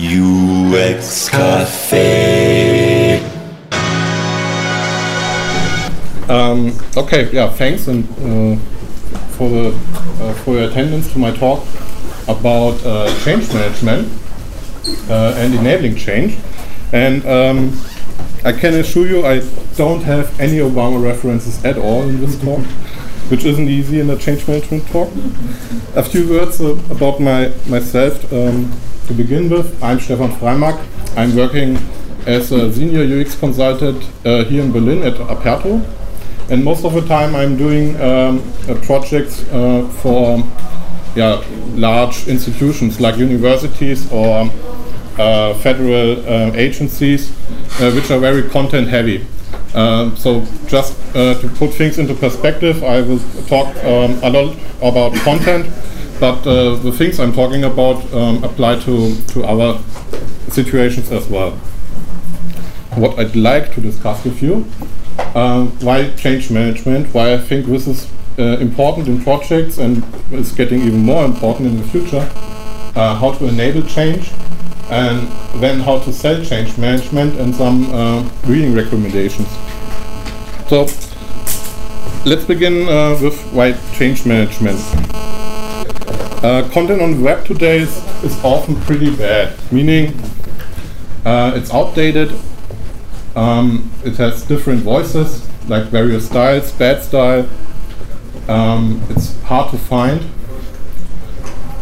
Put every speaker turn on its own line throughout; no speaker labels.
UX Café.
Um, okay, yeah, thanks and uh, for the uh, for your attendance to my talk about uh, change management uh, and enabling change. And um, I can assure you, I don't have any Obama references at all in this talk, which isn't easy in a change management talk. A few words uh, about my myself um, to begin with. I'm Stefan Freimark. I'm working as a senior UX consultant uh, here in Berlin at Aperto and most of the time I'm doing um, projects uh, for yeah, large institutions like universities or uh, federal uh, agencies, uh, which are very content heavy. Um, so just uh, to put things into perspective, I will talk um, a lot about content, but the things I'm talking about um, apply to, to other situations as well. What I'd like to discuss with you um, why change management, why I think this is uh, important in projects and is getting even more important in the future, uh, how to enable change, and then how to sell change management and some uh, reading recommendations. So let's begin uh, with why change management. Uh, content on the web today is, is often pretty bad, meaning uh, it's outdated um, it has different voices, like various styles, bad style. Um, it's hard to find.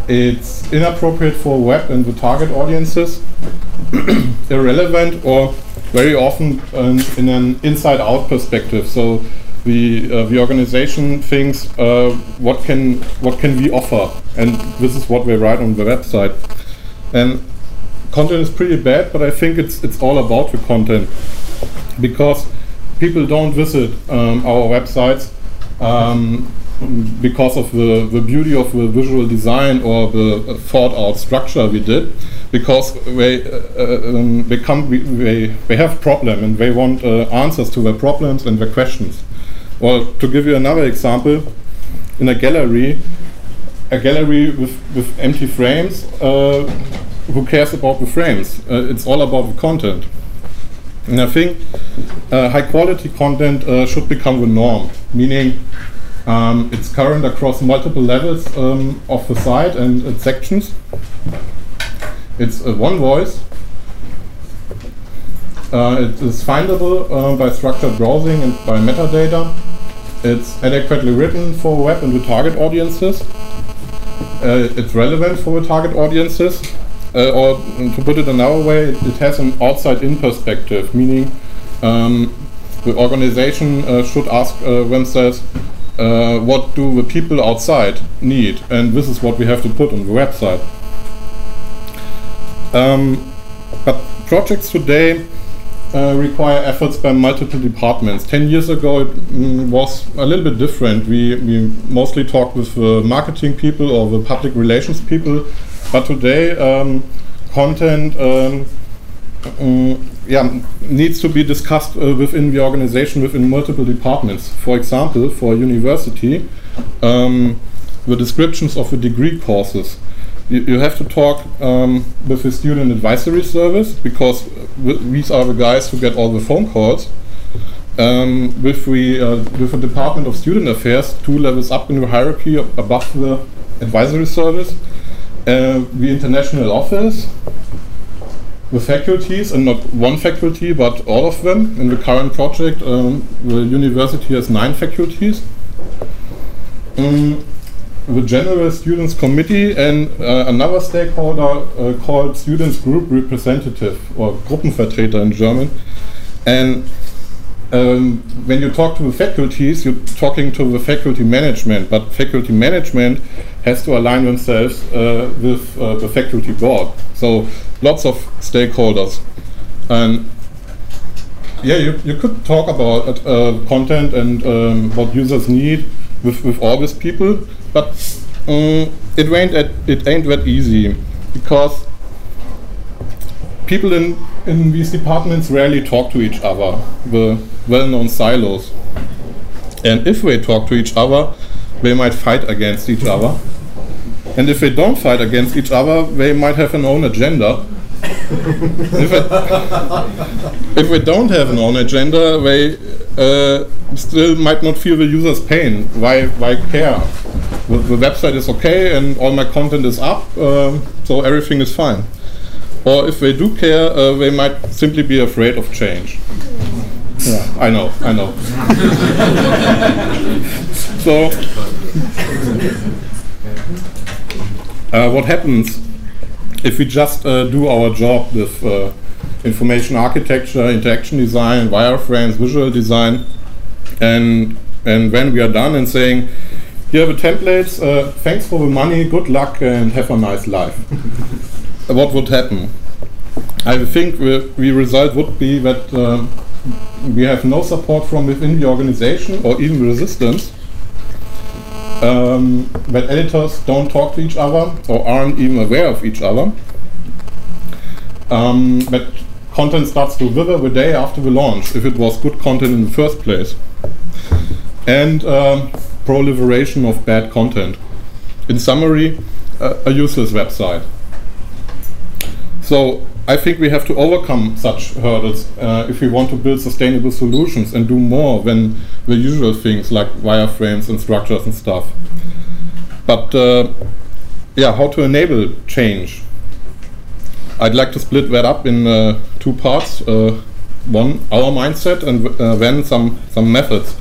It's inappropriate for web and the target audiences, irrelevant, or very often um, in an inside-out perspective. So the uh, the organization thinks uh, what can what can we offer, and this is what we write on the website. And content is pretty bad, but I think it's it's all about the content because people don't visit um, our websites um, because of the, the beauty of the visual design or the thought out structure we did because they uh, uh um, they come they, they have problem and they want uh, answers to their problems and their questions. Or to give you another example in a gallery a gallery with, with empty frames uh, who cares about the frames? Uh, it's all about the content. And I think uh, high quality content should become the norm, meaning um, it's current across multiple levels um, of the site and its sections. It's uh, one voice. Uh, it is findable uh, by structured browsing and by metadata. It's adequately written for web and the target audiences. Uh, it's relevant for the target audiences uh, or to put it another way, it, it has an outside-in perspective, meaning um, the organization uh, should ask themselves, uh, what do the people outside need? And this is what we have to put on the website. Um, but projects today uh, require efforts by multiple departments. Ten years ago, it mm, was a little bit different. We, we mostly talked with the marketing people or the public relations people but today, um, content um, um, yeah, needs to be discussed uh, within the organization, within multiple departments. For example, for a university, um, the descriptions of the degree courses. You, you have to talk um, with the student advisory service because these are the guys who get all the phone calls. Um, with the uh, with the Department of Student Affairs, two levels up in the hierarchy above the advisory service, uh, the international office, the faculties, and not one faculty, but all of them. In the current project, um, the university has nine faculties. Um, the General Students Committee and uh, another stakeholder uh, called Students Group Representative or Gruppenvertreter in German. And um, when you talk to the faculties, you're talking to the faculty management, but faculty management has to align themselves uh, with uh, the faculty board. So lots of stakeholders. And yeah, you, you could talk about uh, content and um, what users need with, with all these people, but um, it ain't it ain't that easy because people in in these departments rarely talk to each other. The well-known silos, and if they talk to each other, they might fight against each other. And if they don't fight against each other, they might have an own agenda. if, it, if we don't have an own agenda, they uh, still might not feel the user's pain. Why, why care? The, the website is okay and all my content is up, um, so everything is fine. Or if they do care, uh, they might simply be afraid of change. Yeah, I know, I know. so, uh, what happens if we just uh, do our job with uh, information architecture, interaction design, wireframes, visual design, and and when we are done and saying, here are the templates, uh, thanks for the money, good luck, and have a nice life. What would happen? I think the, the result would be that uh, we have no support from within the organization or even resistance. Um, that editors don't talk to each other or aren't even aware of each other. Um, that content starts to wither the day after the launch if it was good content in the first place. And um, proliferation of bad content. In summary, a useless website. So I think we have to overcome such hurdles uh, if we want to build sustainable solutions and do more than the usual things like wireframes and structures and stuff. But uh, yeah, how to enable change? I'd like to split that up in uh, two parts. Uh, one, our mindset, and uh, then some some methods.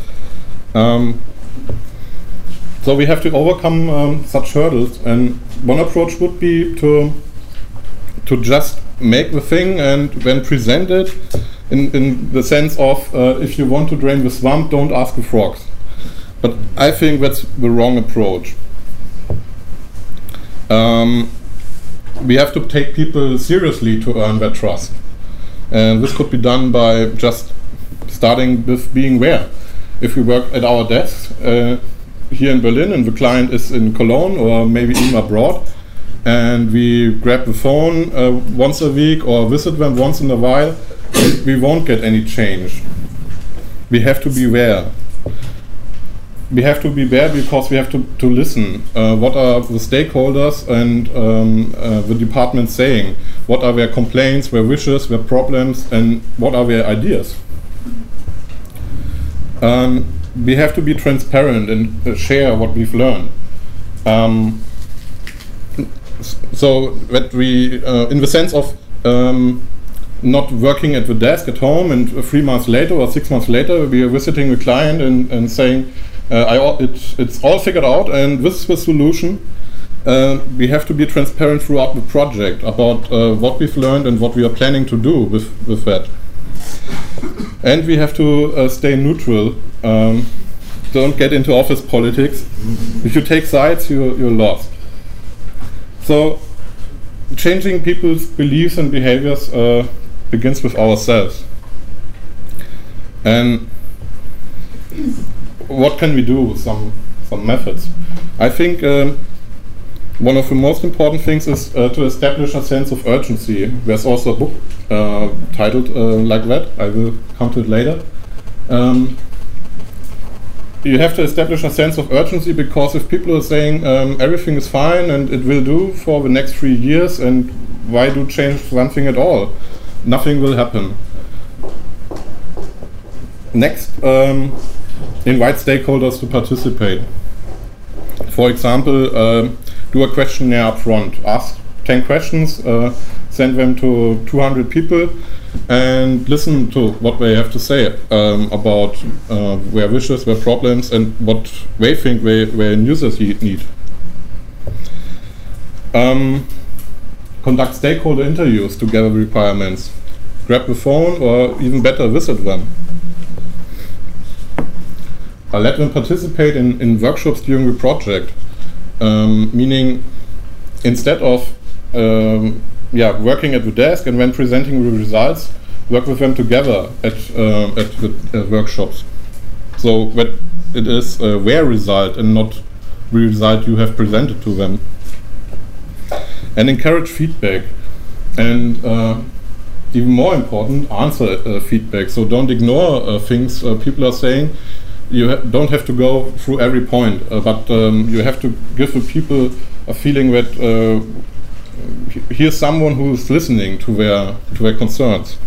Um, so we have to overcome um, such hurdles, and one approach would be to to just make the thing and then present it in, in the sense of uh, if you want to drain the swamp, don't ask the frogs. But I think that's the wrong approach. Um, we have to take people seriously to earn their trust. And this could be done by just starting with being there. If we work at our desk uh, here in Berlin and the client is in Cologne or maybe even abroad, and we grab the phone uh, once a week or visit them once in a while, we won't get any change. We have to be there. We have to be there because we have to, to listen. Uh, what are the stakeholders and um, uh, the department saying? What are their complaints, their wishes, their problems, and what are their ideas? Um, we have to be transparent and uh, share what we've learned. Um, so that we, uh, in the sense of um, not working at the desk at home, and three months later or six months later, we are visiting the client and, and saying, uh, I, it, it's all figured out, and this is the solution. Uh, we have to be transparent throughout the project about uh, what we've learned and what we are planning to do with, with that. And we have to uh, stay neutral. Um, don't get into office politics. If you take sides, you're, you're lost. So, changing people's beliefs and behaviors uh, begins with ourselves. And what can we do? Some some methods. I think um, one of the most important things is uh, to establish a sense of urgency. There's also a book uh, titled uh, like that. I will come to it later. Um, you have to establish a sense of urgency because if people are saying um, everything is fine and it will do for the next three years, and why do change something at all? Nothing will happen. Next, um, invite stakeholders to participate. For example, uh, do a questionnaire up front. Ask 10 questions, uh, send them to 200 people and listen to what they have to say um, about uh, their wishes, their problems, and what they think they, their users need. Um, conduct stakeholder interviews to gather requirements. Grab the phone, or even better, visit them. Uh, let them participate in, in workshops during the project, um, meaning instead of um, yeah, working at the desk and when presenting the results, work with them together at, uh, at the uh, workshops. So that it is uh, their result and not the result you have presented to them. And encourage feedback. And uh, even more important, answer uh, feedback. So don't ignore uh, things people are saying. You ha don't have to go through every point, but um, you have to give the people a feeling that here's someone who's listening to their to their concerns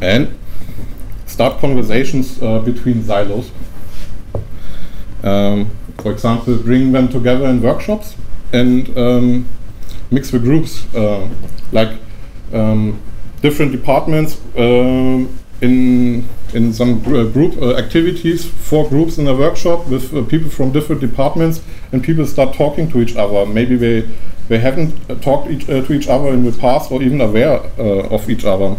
and start conversations uh, between silos. Um, for example, bring them together in workshops and um, mix the groups, uh, like um, different departments um, in in some uh, group uh, activities, four groups in a workshop with uh, people from different departments, and people start talking to each other. Maybe they they haven't uh, talked each, uh, to each other in the past or even aware uh, of each other.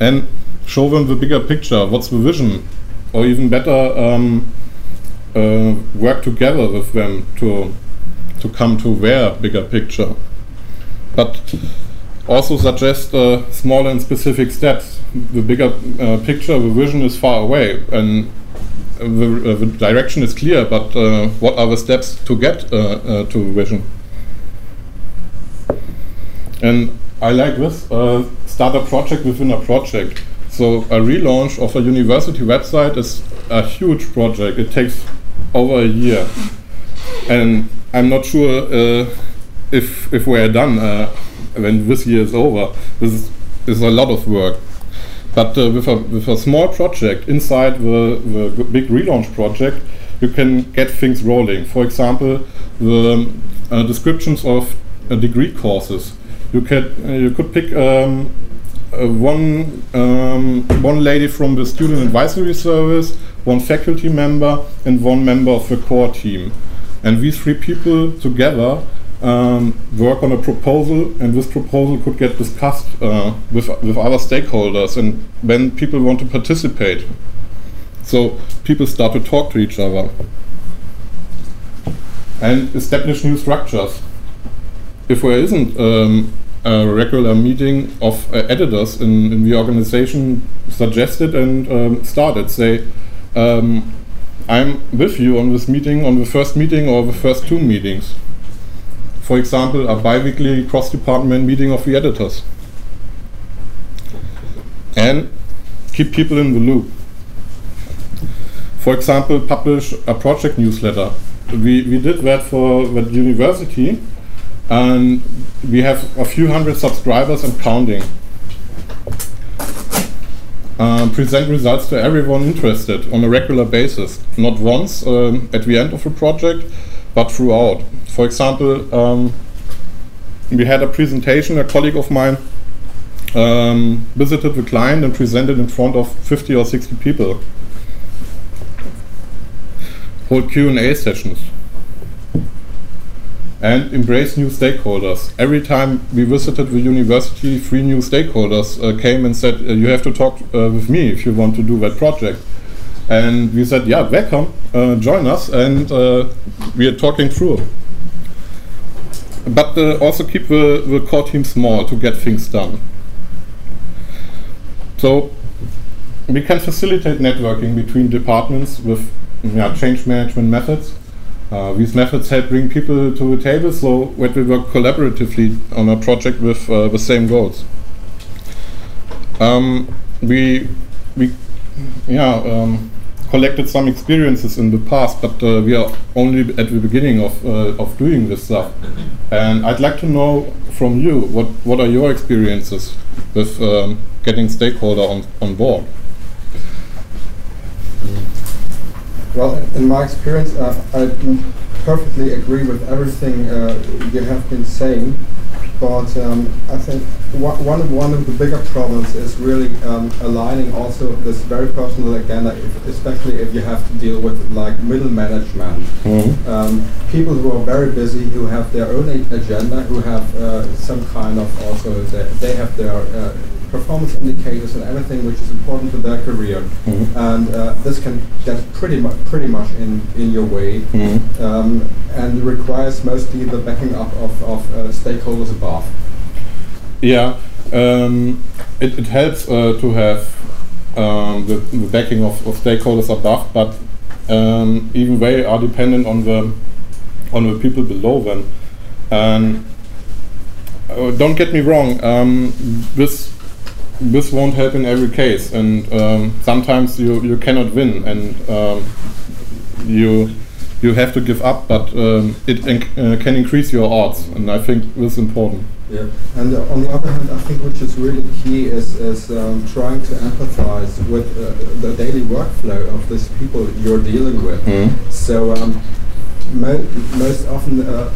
And show them the bigger picture. What's the vision? Or even better, um, work together with them to to come to their bigger picture. But also suggest uh, small and specific steps. The bigger uh, picture, the vision is far away, and the, uh, the direction is clear, but uh, what are the steps to get uh, uh, to vision? And I like this start a project within a project. So a relaunch of a university website is a huge project. It takes over a year, and I'm not sure if if we're done when this year is over. This is, is a lot of work. But uh, with, a, with a small project inside the, the big relaunch project, you can get things rolling. For example, the uh, descriptions of uh, degree courses. You could uh, you could pick um, uh, one um, one lady from the student advisory service, one faculty member, and one member of the core team, and these three people together um, work on a proposal, and this proposal could get discussed uh, with, with other stakeholders, and when people want to participate. So people start to talk to each other and establish new structures. If there isn't um, a regular meeting of uh, editors in, in the organization, suggest it and um, start it. Say, um, I'm with you on this meeting, on the first meeting or the first two meetings for example, a bi-weekly cross-department meeting of the editors. And keep people in the loop. For example, publish a project newsletter. We, we did that for the university, and we have a few hundred subscribers and counting. Uh, present results to everyone interested on a regular basis, not once um, at the end of a project, but throughout. For example, um, we had a presentation, a colleague of mine um, visited the client and presented in front of 50 or 60 people. Hold Q&A sessions and embrace new stakeholders. Every time we visited the university, three new stakeholders uh, came and said, uh, you have to talk uh, with me if you want to do that project. And we said, yeah, welcome, uh, join us, and uh, we are talking through. But uh, also keep the, the core team small to get things done. So we can facilitate networking between departments with yeah, change management methods. Uh, these methods help bring people to the table so that we work collaboratively on a project with uh, the same goals. Um, we, we, yeah, um, collected some experiences in the past, but uh, we are only at the beginning of, uh, of doing this stuff. And I'd like to know from you what, what are your experiences with um, getting stakeholder on, on board?
Well, in my experience, uh, I perfectly agree with everything uh, you have been saying. But um, I think one of, one of the bigger problems is really um, aligning also this very personal agenda, if, especially if you have to deal with like middle management. Mm-hmm. Um, people who are very busy, who have their own agenda, who have uh, some kind of also, they, they have their uh, performance indicators and everything which is important to their career. Mm-hmm. And uh, this can get pretty much pretty much in, in your way mm-hmm. um, and requires mostly the backing up of, of uh, stakeholders above.
Yeah, um, it, it helps uh, to have um, the, the, backing of, of, stakeholders above, but um, even they are dependent on the on the people below them. And uh, don't get me wrong, um, this this won't help in every case, and um, sometimes you, you cannot win, and um, you you have to give up, but um, it uh, can increase your odds, and I think this is important.
Yeah, and uh, on the other hand, I think which is really key is, is um, trying to empathize with uh, the daily workflow of these people you're dealing with.
Mm.
So um, mo most often uh,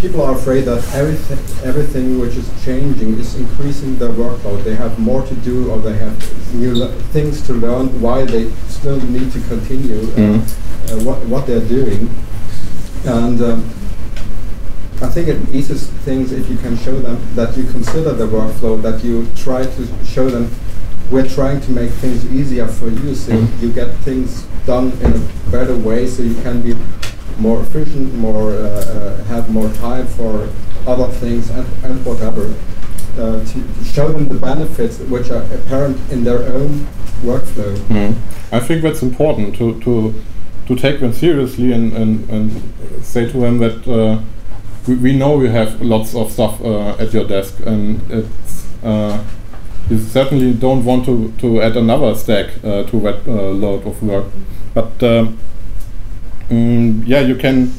people are afraid that everything, everything which is changing is increasing their workload. They have more to do or they have new things to learn Why they still need to continue uh, uh, what, what they're doing. And um, I think it eases things if you can show them that you consider the workflow, that you try to show them we're trying to make things easier for you so
Mhm.
you get things done in a better way so you can be more efficient, more uh, uh, have more time for other things and, and whatever. Uh, to, to show them the benefits which are apparent in their own workflow.
Mm. I think that's important to, to to take them seriously and, and, and say to them that uh, we, we know you have lots of stuff uh, at your desk and uh, you certainly don't want to, to add another stack to that load of work. But um, mm, yeah, you can.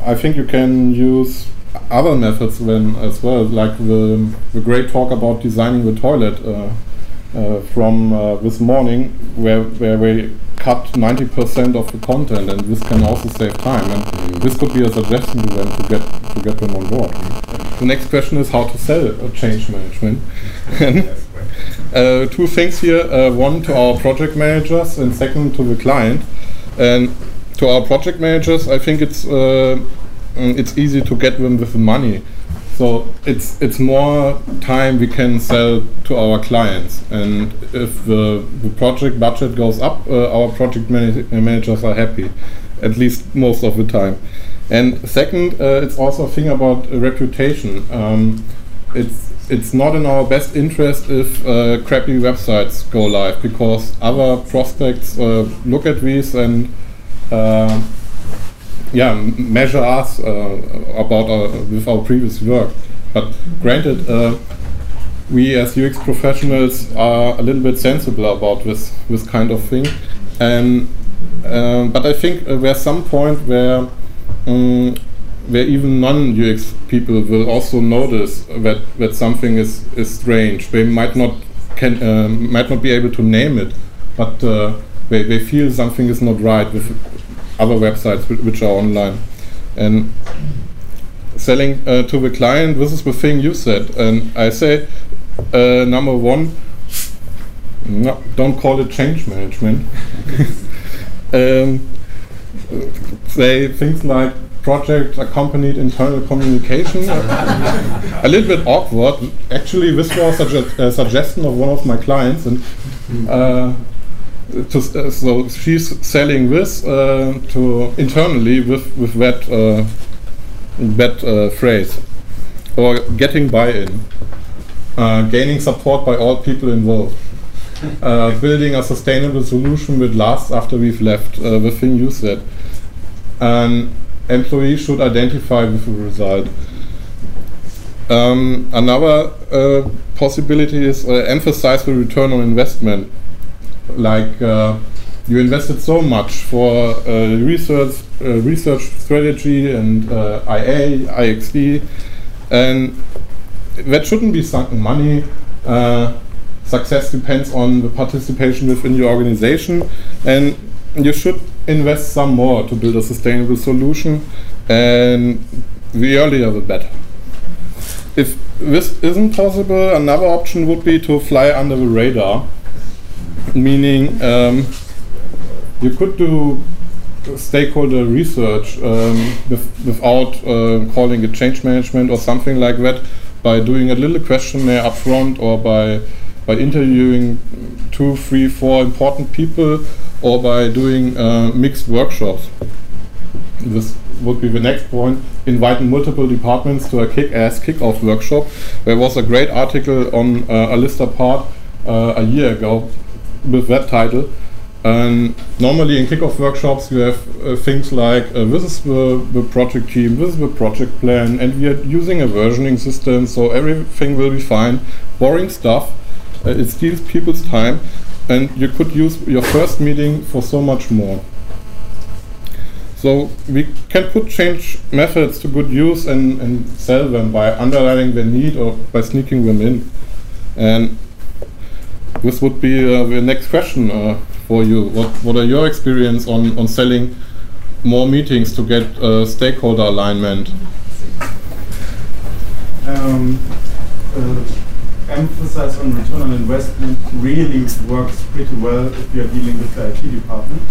I think you can use other methods then as well, like the, the great talk about designing the toilet uh, uh, from uh, this morning, where where we cut 90% of the content, and this can also save time. And this could be a suggestion to them to get to get them on board. The next question is how to sell uh, change management. uh, two things here: uh, one to our project managers, and second to the client. And to our project managers, I think it's uh, mm, it's easy to get them with the money. So it's it's more time we can sell to our clients, and if the, the project budget goes up, uh, our project mana- managers are happy, at least most of the time. And second, uh, it's also a thing about reputation. Um, it's it's not in our best interest if uh, crappy websites go live because other prospects uh, look at these and yeah measure us uh, about our, with our previous work. But granted, uh, we as UX professionals are a little bit sensible about this this kind of thing, and but I think uh, there's some point where. Um, where even non-UX people will also notice that that something is is strange. They might not can uh, might not be able to name it, but uh, they they feel something is not right with other websites which are online, and selling uh, to the client. This is the thing you said, and I say uh, number one. No, don't call it change management. um, say things like project accompanied internal communication. a little bit awkward. Actually, this was a, a suggestion of one of my clients, and uh, to, uh, so she's selling this uh, to internally with with that uh, that phrase, or getting buy-in, gaining support by all people involved. Uh, building a sustainable solution that lasts after we've left, uh, the thing you said. An employee should identify with the result. Um, another uh, possibility is emphasize the return on investment. Like uh, you invested so much for uh, research, uh, research strategy and uh, IA, IXD, and that shouldn't be sunken money. Uh, success depends on the participation within your organization, and you should invest some more to build a sustainable solution. And the earlier, the better. If this isn't possible, another option would be to fly under the radar, meaning um, you could do stakeholder research um, with, without uh, calling it change management or something like that by doing a little questionnaire up front or by by interviewing two, three, four important people or by doing uh, mixed workshops. This would be the next point. Inviting multiple departments to a kick-ass kick-off workshop. There was a great article on uh, Alista Part uh, a year ago with that title. And normally in kickoff workshops you have uh, things like uh, this is the, the project team, this is the project plan, and we are using a versioning system, so everything will be fine. Boring stuff. Uh, it steals people's time, and you could use your first meeting for so much more. So we can put change methods to good use and, and sell them by underlining their need or by sneaking them in. And this would be uh, the next question uh, for you. What what are your experience on, on selling more meetings to get uh, stakeholder alignment?
Um, emphasize on return on investment really works pretty well if you're dealing with the IT department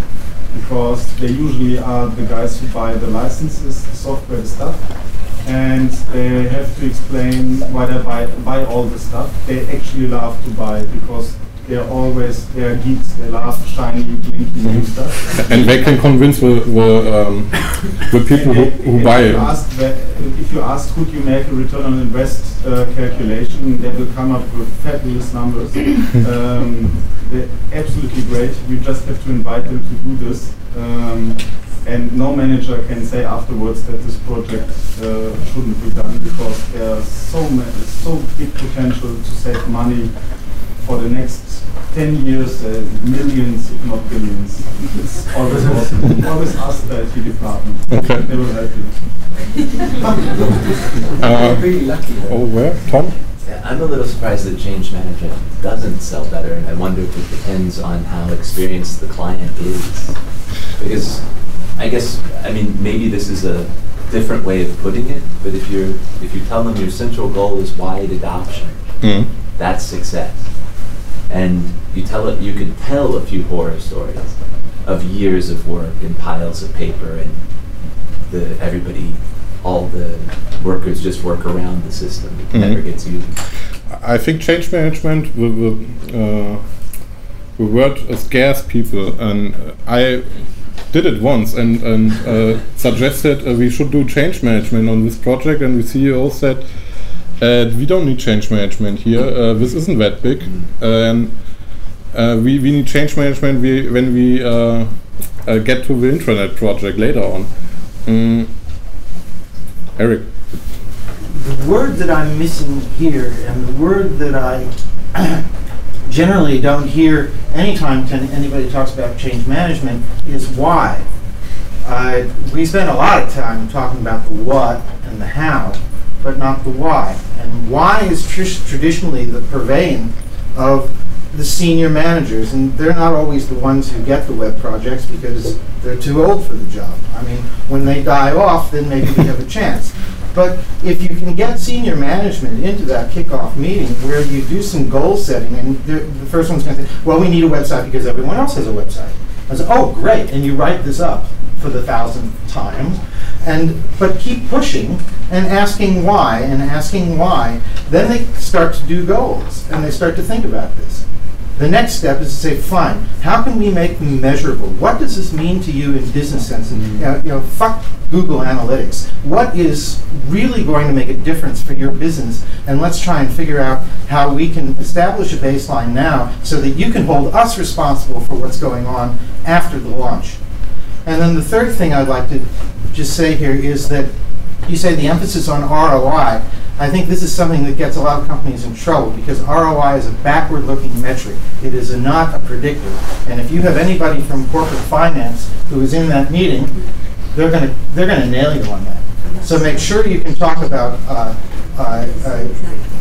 because they usually are the guys who buy the licenses, the software, the stuff, and they have to explain why they buy, buy all the stuff. They actually love to buy because they're always they're geeks. They love shiny, blinky new stuff.
And they can convince the, the, um, the people who, who buy it.
if you ask could you make a return on invest uh, calculation, they will come up with fabulous numbers. um, they're absolutely great. You just have to invite them to do this. Um, and no manager can say afterwards that this project uh, shouldn't be done because there's so ma- so big potential to save money for the next 10 years, uh, millions, if not billions. It's always, always ask the IT department.
Okay.
They will help you.
Uh,
Really lucky.
oh, where? Tom?
I'm a little surprised that change management doesn't sell better, and I wonder if it depends on how experienced the client is. Because I guess, I mean, maybe this is a different way of putting it, but if you're, if you tell them your central goal is wide adoption,
Mm.
that's success. And you tell it, you could tell a few horror stories of years of work and piles of paper and the everybody, all the workers just work around the system. It never
Mhm.
gets used.
I think change management, the, the, uh, the word scares people, and I did it once and, and uh, suggested uh, we should do change management on this project, and the CEO said, uh, we don't need change management here, uh, this isn't that big, and uh, we, we need change management we, when we uh, get to the intranet project later on. Mm. Eric.
the word that I'm missing here, and the word that I generally don't hear anytime can anybody talks about change management, is why. Uh, we spend a lot of time talking about the what and the how, but not the why. And why is tr- traditionally the purveying of the senior managers, and they're not always the ones who get the web projects because they're too old for the job. I mean, when they die off, then maybe we have a chance. But if you can get senior management into that kickoff meeting where you do some goal setting, and the, first one's going to say, well, we need a website because everyone else has a website. I oh, great, and you write this up for the thousandth time, and but keep pushing and asking why and asking why. Then they start to do goals and they start to think about this. The next step is to say, fine, how can we make them measurable? What does this mean to you in business sense? And, you know, you know, fuck Google Analytics. What is really going to make a difference for your business? And let's try and figure out how we can establish a baseline now so that you can hold us responsible for what's going on after the launch. And then the third thing I'd like to just say here is that you say the emphasis on ROI. I think this is something that gets a lot of companies in trouble because ROI is a backward looking metric. It is a, not a predictor. And if you have anybody from corporate finance who is in that meeting, they're going to they're going to nail you on that. So make sure you can talk about uh, uh, uh,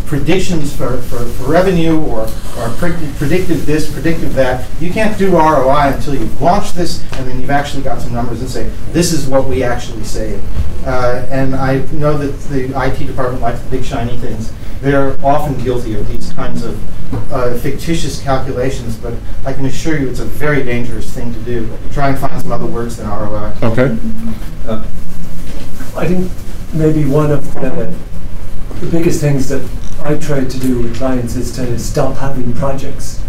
predictions for, for, for revenue or, or predict- predictive this, predictive that. You can't do ROI until you've launched this and then you've actually got some numbers and say, this is what we actually saved. Uh, and I know that the IT department likes the big shiny things. They're often guilty of these kinds of uh, fictitious calculations, but I can assure you it's a very dangerous thing to do. Try and find some other words than ROI.
Okay.
I think maybe one of the, the biggest things that I try to do with clients is to stop having projects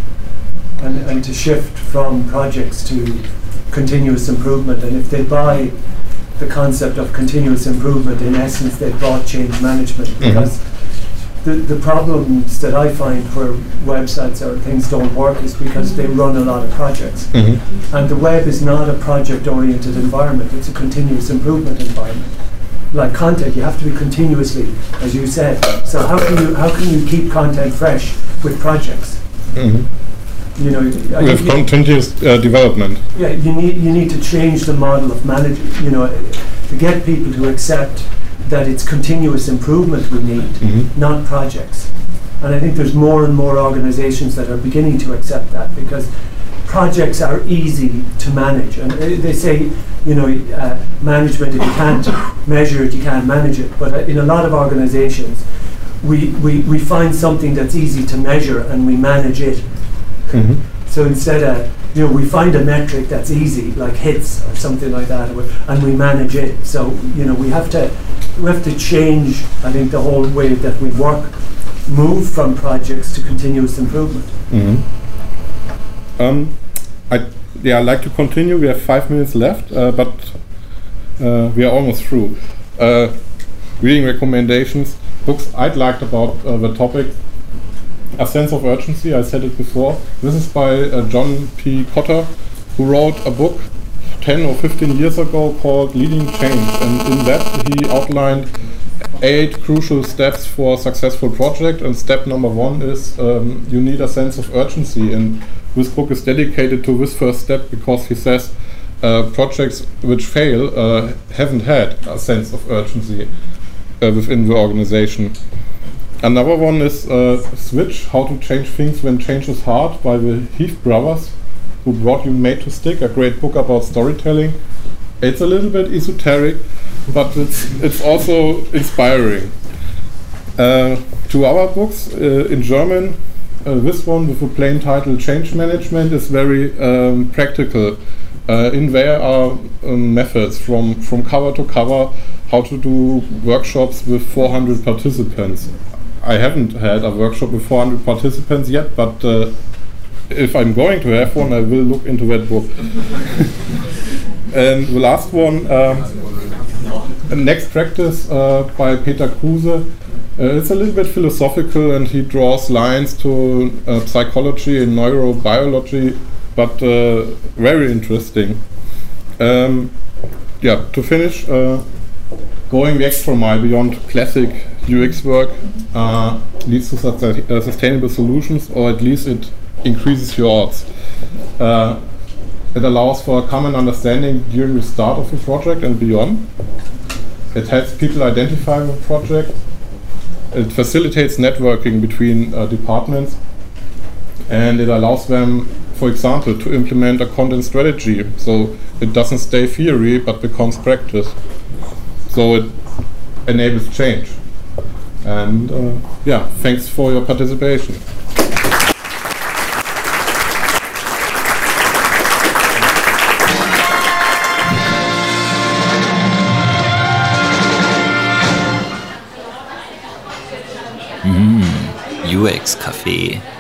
and, and to shift from projects to continuous improvement. And if they buy the concept of continuous improvement, in essence, they bought change management because the, the problems that I find where websites or things don't work is because they run a lot of projects.
Mhm.
And the web is not a project oriented environment, it's a continuous improvement environment. Like content, you have to be continuously, as you said. So how can you how can you keep content fresh with projects?
Mhm.
You know,
With continuous uh, development.
yeah, you need you need to change the model of management. You know, to get people to accept that it's continuous improvement we need,
Mhm.
not projects. And I think there's more and more organisations that are beginning to accept that because projects are easy to manage. And they they say, you know, uh, management if you can't measure it, you can't manage it. But uh, in a lot of organisations, we, we, we find something that's easy to measure and we manage it
Mhm.
so instead of, you know, we find a metric that's easy, like hits or something like that, and we- manage it. So, you know, we have to, we have to change, I think, the whole way that we work, move from projects to continuous improvement.
Mhm. Um, I yeah, I'd like to continue. We have five minutes left, uh, but uh, we are almost through. Uh, reading recommendations, books I'd liked about uh, the topic. A sense of urgency. I said it before. This is by uh, John P. Kotter, who wrote a book 10 or 15 years ago called Leading Change, and in that he outlined eight crucial steps for a successful project. And step number one is um, you need a sense of urgency. And this book is dedicated to this first step because he says uh, projects which fail uh, haven't had a sense of urgency uh, within the organization. Another one is uh, Switch How to Change Things When Change is Hard by the Heath Brothers, who brought you Made to Stick, a great book about storytelling. It's a little bit esoteric, but it's, it's also inspiring. Uh, two other books uh, in German. Uh, this one with a plain title Change Management is very um, practical. Uh, in there are um, methods from, from cover to cover how to do workshops with 400 participants. I haven't had a workshop with 400 participants yet, but uh, if I'm going to have one, I will look into that book. and the last one, um, Next Practice uh, by Peter Kruse. Uh, it's a little bit philosophical and he draws lines to uh, psychology and neurobiology, but uh, very interesting. Um, yeah, to finish, uh, going the extra mile beyond classic UX work uh, leads to uh, sustainable solutions, or at least it increases your odds. It allows for a common understanding during the start of the project and beyond. It helps people identify the project. It facilitates networking between uh, departments, and it allows them, for example, to implement a content strategy. So it doesn't stay theory but becomes practice. So it enables change. And uh, yeah, thanks for your participation.
UX Café.